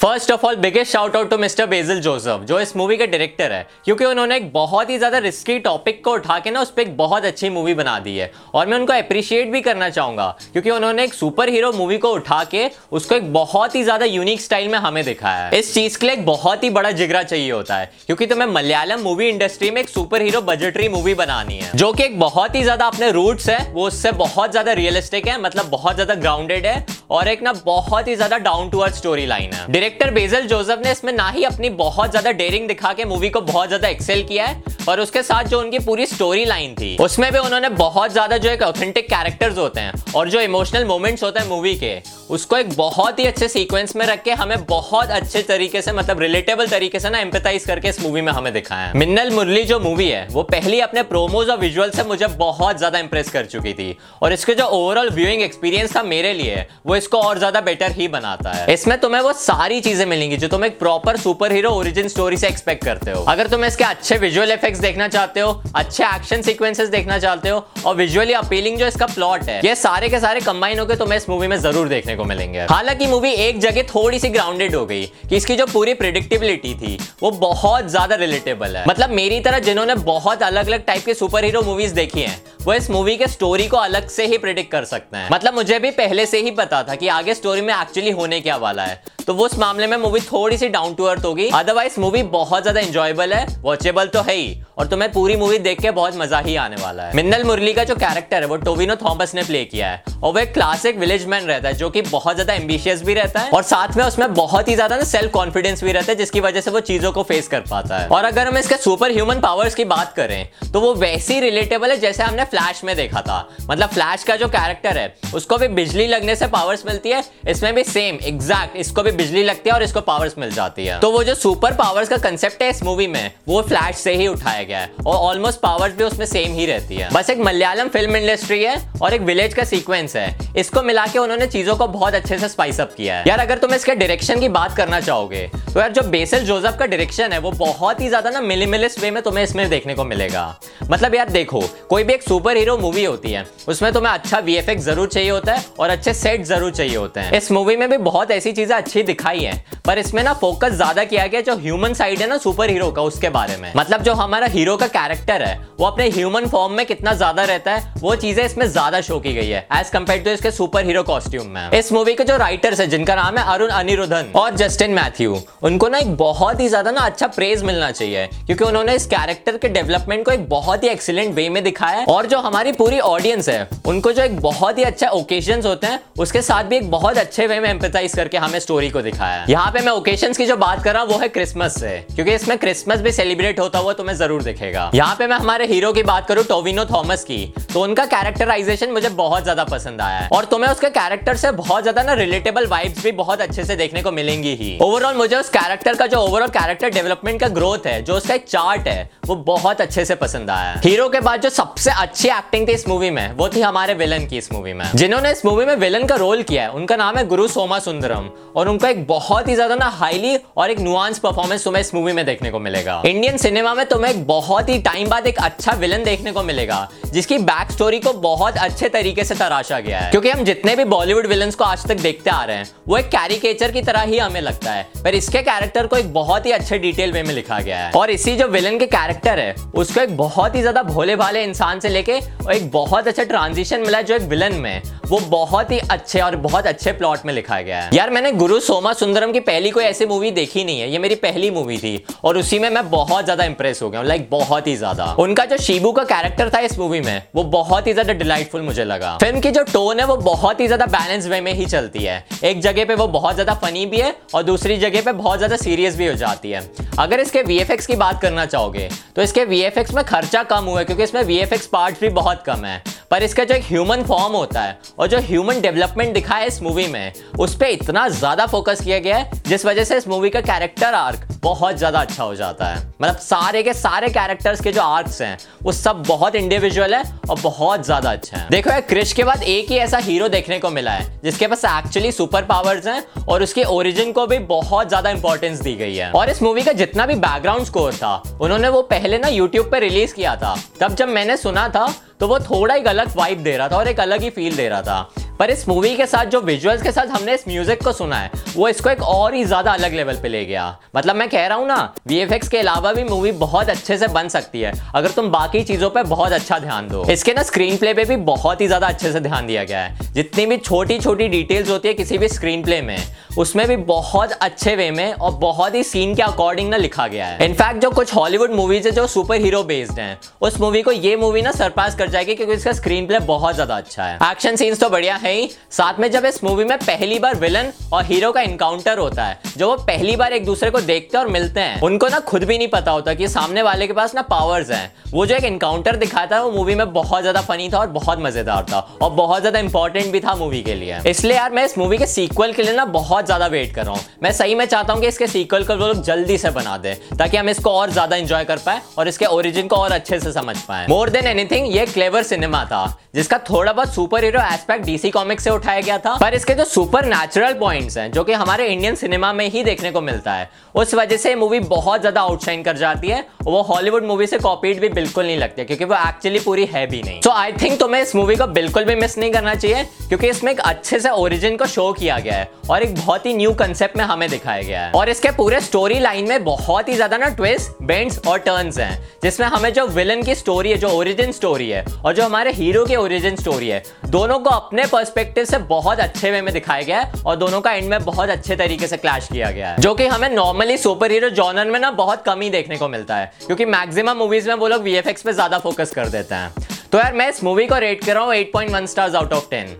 First of all biggest shout out to mister Basil Joseph जो इस movie के director है, क्योंकि उन्होंने एक बहुत ही ज़्यादा रिस्की टॉपिक को उठा के ना उस पर एक बहुत अच्छी मूवी बना दी है। और मैं उनको अप्रिशिएट भी करना चाहूँगा, क्योंकि उन्होंने एक सुपर हीरो मूवी को उठा के उसको एक बहुत ही ज़्यादा यूनिक स्टाइल में हमें दिखाया है। इस चीज़ के लिए एक बहुत ही बड़ा जिगरा चाहिए होता है, क्योंकि तुम्हें मलयालम मूवी इंडस्ट्री में एक सुपर हीरो बजटरी मूवी बनानी है, जो कि एक बहुत ही ज़्यादा अपने रूट्स है, वो उससे बहुत ज़्यादा रियलिस्टिक है मतलब बहुत ज़्यादा ग्राउंडेड है और एक ना बहुत ही ज़्यादा down to earth story line है। डायरेक्टर बेजल जोसेफ ने इसमें ना ही अपनी बहुत ज़्यादा डेयरिंग दिखा के मूवी को बहुत ज़्यादा एक्सेल किया है और उसके साथ जो उनकी पूरी स्टोरी लाइन थी, उसमें भी उन्होंने बहुत ज़्यादा जो एक ऑथेंटिक कैरेक्टर्स होते हैं और जो इमोशनल मोमेंट्स होते हैं मूवी के, उसको एक बहुत ही अच्छे सीक्वेंस में रख के हमें बहुत अच्छे तरीके से मतलब रिलेटेबल तरीके से ना एम्पथाइज करके इस मूवी में हमें दिखाया है। मिन्नल मुरली जो मूवी है, वो पहली अपने प्रोमोज और विजुअल से मुझे बहुत ज़्यादा इंप्रेस कर चुकी थी और इसके जो ओवरऑल व्यूइंग एक्सपीरियंस था मेरे लिए, वो इसको और ज़्यादा बेटर ही बनाता है। इसमें तुम्हें वो सारी चीज़ें मिलेंगी जो तुम एक proper super hero origin story से एक्सपेक्ट करते हो। अगर तुम इसके अच्छे विजुअल इफेक्ट्स देखना चाहते हो, अच्छे एक्शन सीक्वेंसेस देखना चाहते हो और विजुअली अपीलिंग जो इसका प्लॉट है, ये सारे के सारे कंबाइन होकर तुम्हें इस मूवी में ज़रूर देखने को मिलेंगे। हालाँकि मूवी एक जगह थोड़ी सी ग्राउंडेड हो गई कि इसकी जो पूरी प्रिडिक्टेबिलिटी थी, वो बहुत ज़्यादा रिलेटेबल है। मतलब मेरी तरह जिन्होंने बहुत अलग अलग टाइप के सुपर हीरो मूवीज़ देखी हैं वो इस मूवी के स्टोरी को अलग से ही प्रिडिक्ट कर सकते हैं। मतलब मुझे भी पहले से ही पता था कि आगे स्टोरी में एक्चुअली होने क्या वाला है। तो वो उस मामले में मूवी थोड़ी सी डाउन टू अर्थ होगी। अदरवाइज़ मूवी बहुत ज़्यादा इंजॉयबल है वॉचेबल तो है ही। और तुम्हें पूरी मूवी देख के बहुत मज़ा ही आने वाला है। मिन्नल मुरली का जो कैरेक्टर है, वो टोविनो थॉमस ने प्ले किया है। और वो एक क्लासिक विलेज मैन रहता है, जो कि बहुत ज़्यादा एम्बिशियस भी रहता है। और साथ में उसमें बहुत ही ज़्यादा सेल्फ कॉन्फिडेंस भी रहता है, जिसकी वजह से वो चीज़ों को फेस कर पाता है। और अगर हम इसके सुपर ह्यूमन पावर्स की बात करें तो वो वैसी रिलेटेबल है, जैसे हमने फ्लैश में देखा था। मतलब फ्लैश का जो कैरेक्टर है, उसको भी बिजली लगने से पावर्स मिलती है, इसमें भी सेम एग्जैक्ट इसको भी बिजली लगती है और इसको पावर्स मिल जाती है। तो वो जो सुपर पावर्स का कंसेप्ट है इस मूवी में, वो फ्लैश से ही उठाया गया है और ऑलमोस्ट पावर्स भी उसमें सेम ही रहती है। बस एक मलयालम फ़िल्म इंडस्ट्री है और एक विलेज का सीक्वेंस है। इसको मिला के उन्होंने चीज़ों को बहुत अच्छे से स्पाइस अप किया है। यार, अगर तुम इसके डायरेक्शन की बात करना चाहोगे तो यार जो बेसल जोसेफ का डायरेक्शन है, वो बहुत ही ज़्यादा ना मिनिमलिस्ट वे में तुम्हें इसमें देखने को मिलेगा। मतलब यार, देखो, कोई भी एक सुपर हीरो मूवी होती है, उसमें तुम्हें अच्छा वी ज़रूर चाहिए होता है और अच्छे सेट ज़रूर चाहिए होते हैं। इस मूवी में भी बहुत ऐसी चीज़ें अच्छी दिखाई है, पर इसमें ना फोकस ज़्यादा किया गया जो ह्यूमन साइड है ना सुपर हीरो का, उसके बारे में। मतलब जो हमारा हीरो का कैरेक्टर है, वो अपने ह्यूमन फॉर्म में कितना ज़्यादा रहता है, वो चीज़ें इसमें ज़्यादा शो की गई है एज कंपेयर टू इसके सुपर हीरो कॉस्ट्यूम में। इस मूवी के जो राइटर्स है, जिनका नाम है अरुण अनिरुद्धन और जस्टिन मैथ्यू उनको ना एक बहुत ही ज़्यादा ना अच्छा प्रेज मिलना चाहिए, क्योंकि उन्होंने इस कैरेक्टर के डेवलपमेंट को एक बहुत ही एक्सीलेंट वे में दिखाया है, और जो हमारी पूरी ऑडियंस है, उनको जो एक बहुत ही अच्छा ओकेजन होते हैं, उसके साथ भी एक बहुत अच्छे वे में एम्पथाइज करके हमें स्टोरी को दिखाया यहाँ पे मैं ओकेजन की जो बात कर रहा हूँ, वो है क्रिसमस से। क्योंकि इसमें क्रिसमस भी सेलिब्रेट होता हुआ तुम्हें ज़रूर दिखेगा। यहाँ पे मैं हमारे हीरो की बात करूँ टोविनो थॉमस की। तो उनका कैरेक्टराइजेशन मुझे बहुत ज़्यादा पसंद आया और तुम्हें उसके कैरेक्टर से बहुत ज़्यादा ना रिलेटेबल वाइब्स भी बहुत अच्छे से देखने को मिलेंगी ही। ओवरऑल मुझे उस कैरेक्टर का जो ओवरऑल कैरेक्टर डेवलपमेंट का ग्रोथ है, जो उसका एक चार्ट है, वो बहुत अच्छे से पसंद आया हीरो के बाद जो सबसे अच्छी एक्टिंग थी इस मूवी में, वो थी हमारे विलन की इस मूवी में। जिन्होंने इस मूवी में विलन का रोल किया है, उनका नाम है गुरु सोमा सुंदरम और उनका एक बहुत ही ज़्यादा ना हाईली और एक नुआंस परफॉर्मेंस तुम्हें इस मूवी में देखने को मिलेगा। इंडियन सिनेमा में तुम्हें एक बहुत ही टाइम बाद एक अच्छा विलन देखने को मिलेगा, जिसकी बैक स्टोरी को बहुत अच्छे तरीके से तराशा गया है। क्योंकि हम जितने भी बॉलीवुड विलन को आज तक देखते आ रहे हैं, वो एक कैरिकेचर की तरह ही हमें लगता है। पर इसके कैरेक्टर को एक बहुत ही अच्छे डिटेल वे में लिखा गया है। और इसी जो विलन के कैरेक्टर है, उसको एक बहुत ही ज़्यादा भोले भाले इंसान से लेके एक बहुत अच्छा ट्रांजिशन मिला जो एक विलन में वो बहुत ही अच्छे और बहुत अच्छे प्लॉट में लिखा गया है। यार, मैंने गुरु सोमा सुंदरम की पहली कोई ऐसी मूवी देखी नहीं है। ये मेरी पहली मूवी थी और उसी में मैं बहुत ज़्यादा इंप्रेस हो गया लाइक बहुत ही ज़्यादा। उनका जो शिबू का कैरेक्टर था इस मूवी में, वो बहुत ही ज़्यादा डिलाइटफुल मुझे लगा। फ़िल्म की जो टोन है, वो बहुत ही ज़्यादा बैलेंस वे में ही चलती है। एक जगह पे वो बहुत ज़्यादा फनी भी है और दूसरी जगह पे बहुत ज़्यादा सीरियस भी हो जाती है। अगर इसके वीएफएक्स की बात करना चाहोगे तो इसके वीएफएक्स में खर्चा कम हुआ है, क्योंकि इसमें वी पार्ट भी बहुत कम है। पर इसका जो एक ह्यूमन फॉर्म होता है और जो ह्यूमन डेवलपमेंट दिखा है इस मूवी में, उस पर इतना ज़्यादा फोकस किया गया है, जिस वजह से इस मूवी का कैरेक्टर आर्क बहुत ज़्यादा अच्छा हो जाता है। मतलब सारे के सारे कैरेक्टर्स के जो आर्क्स हैं, वो सब बहुत इंडिविजुअल है और बहुत ज़्यादा अच्छा है। देखो यार क्रिश के बाद एक ही ऐसा हीरो देखने को मिला है, जिसके पास एक्चुअली सुपर पावर्स हैं और उसके ओरिजिन को भी बहुत ज़्यादा इंपॉर्टेंस दी गई है। और इस मूवी का जितना भी बैकग्राउंड स्कोर था, उन्होंने वो पहले ना यूट्यूब पर रिलीज़ किया था। तब जब मैंने सुना था तो वो थोड़ा एक अलग वाइब दे रहा था और एक अलग ही फील दे रहा था। पर इस मूवी के साथ, जो विजुअल्स के साथ हमने इस म्यूज़िक को सुना है, वो इसको एक और ही ज़्यादा अलग लेवल पे ले गया। मतलब मैं कह रहा हूँ ना वी के अलावा भी मूवी बहुत अच्छे से बन सकती है, अगर तुम बाकी चीज़ों पर बहुत अच्छा ध्यान दो। इसके ना स्क्रीन प्ले पे भी बहुत ही ज़्यादा अच्छे से ध्यान दिया गया है। जितनी भी छोटी छोटी डिटेल्स होती है किसी भी स्क्रीन प्ले में, उसमें भी बहुत अच्छे वे में और बहुत ही सीन के अकॉर्डिंग ना लिखा गया है। इनफैक्ट जो कुछ हॉलीवुड मूवीज़ है, जो सुपर हीरो बेस्ड हैं, उस मूवी को ये मूवी ना सरपास कर जाएगी क्योंकि इसका स्क्रीन प्ले बहुत ज़्यादा अच्छा है। एक्शन सीन्स तो बढ़िया है ही साथ में जब इस मूवी में पहली बार विलन और हीरो का इनकाउंटर होता है जो वो पहली बार एक दूसरे को देखते और मिलते हैं, उनको ना खुद भी नहीं पता होता कि सामने वाले के पास ना पावर्स हैं। वो जो एक इनकाउंटर दिखाता है, वो मूवी में बहुत ज़्यादा फनी था और बहुत मज़ेदार था और बहुत ज़्यादा इंपॉर्टेंट भी था मूवी के लिए। इसलिए यार, मैं इस मूवी के सीक्वल के लिए ना बहुत ज़्यादा वेट कर रहा हूँ। मैं सही में चाहता हूँ कि इसके सीक्वल को लोग जल्दी से बना दे, ताकि हम इसको और ज़्यादा इंजॉय कर पाए और इसके ओरिजिन को और अच्छे से समझ पाए। मोर देन एनीथिंग ये क्लेवर सिनेमा था, जिसका थोड़ा बहुत super hero aspect DC comic से उठाया गया था, पर इसके जो सुपर नेचुरल पॉइंट्स हैं, जो कि हमारे इंडियन सिनेमा में ही देखने को मिलता है, उस वजह से मूवी बहुत ज़्यादा आउटशाइन कर जाती है, वो हॉलीवुड मूवी से कॉपीड भी बिल्कुल नहीं लगती क्योंकि वो एक्चुअली पूरी है भी नहीं। सो आई थिंक तुम्हें इस मूवी को बिल्कुल भी मिस नहीं करना चाहिए, क्योंकि इसमें एक अच्छे से ओरिजिन को शो किया गया है, और एक बहुत ही न्यू कंसेप्ट में हमें दिखाया गया है। और इसके पूरे स्टोरी लाइन में बहुत ही ज़्यादा ना ट्विस्ट बेंड्स और टर्न्स हैं, जिसमें हमें जो विलन की स्टोरी है, जो ओरिजिन स्टोरी है, और जो हमारे हीरो की ओरिजिन स्टोरी है, दोनों को अपने पर्सपेक्टिव से बहुत अच्छे वे में दिखाया गया है और दोनों का एंड में बहुत अच्छे तरीके से क्लैश किया गया है। जो कि हमें नॉर्मली सुपर हीरो जॉनर में ना बहुत कम ही देखने को मिलता है, क्योंकि मैक्सिमम मूवीज़ में वो लोग वीएफएक्स पे ज़्यादा फोकस कर देते हैं। तो यार, मैं इस मूवी को रेट कर रहा हूँ 8.1 स्टार्स आउट ऑफ़ 10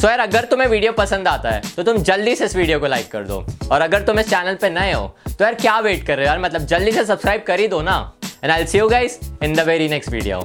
सो यार, अगर तुम्हें वीडियो पसंद आता है तो तुम जल्दी से इस वीडियो को लाइक कर दो। और अगर तुम इस चैनल पे नए हो तो यार, क्या वेट कर रहे हो यार? मतलब जल्दी से सब्सक्राइब कर ही दो ना। And I see you guys in the very next video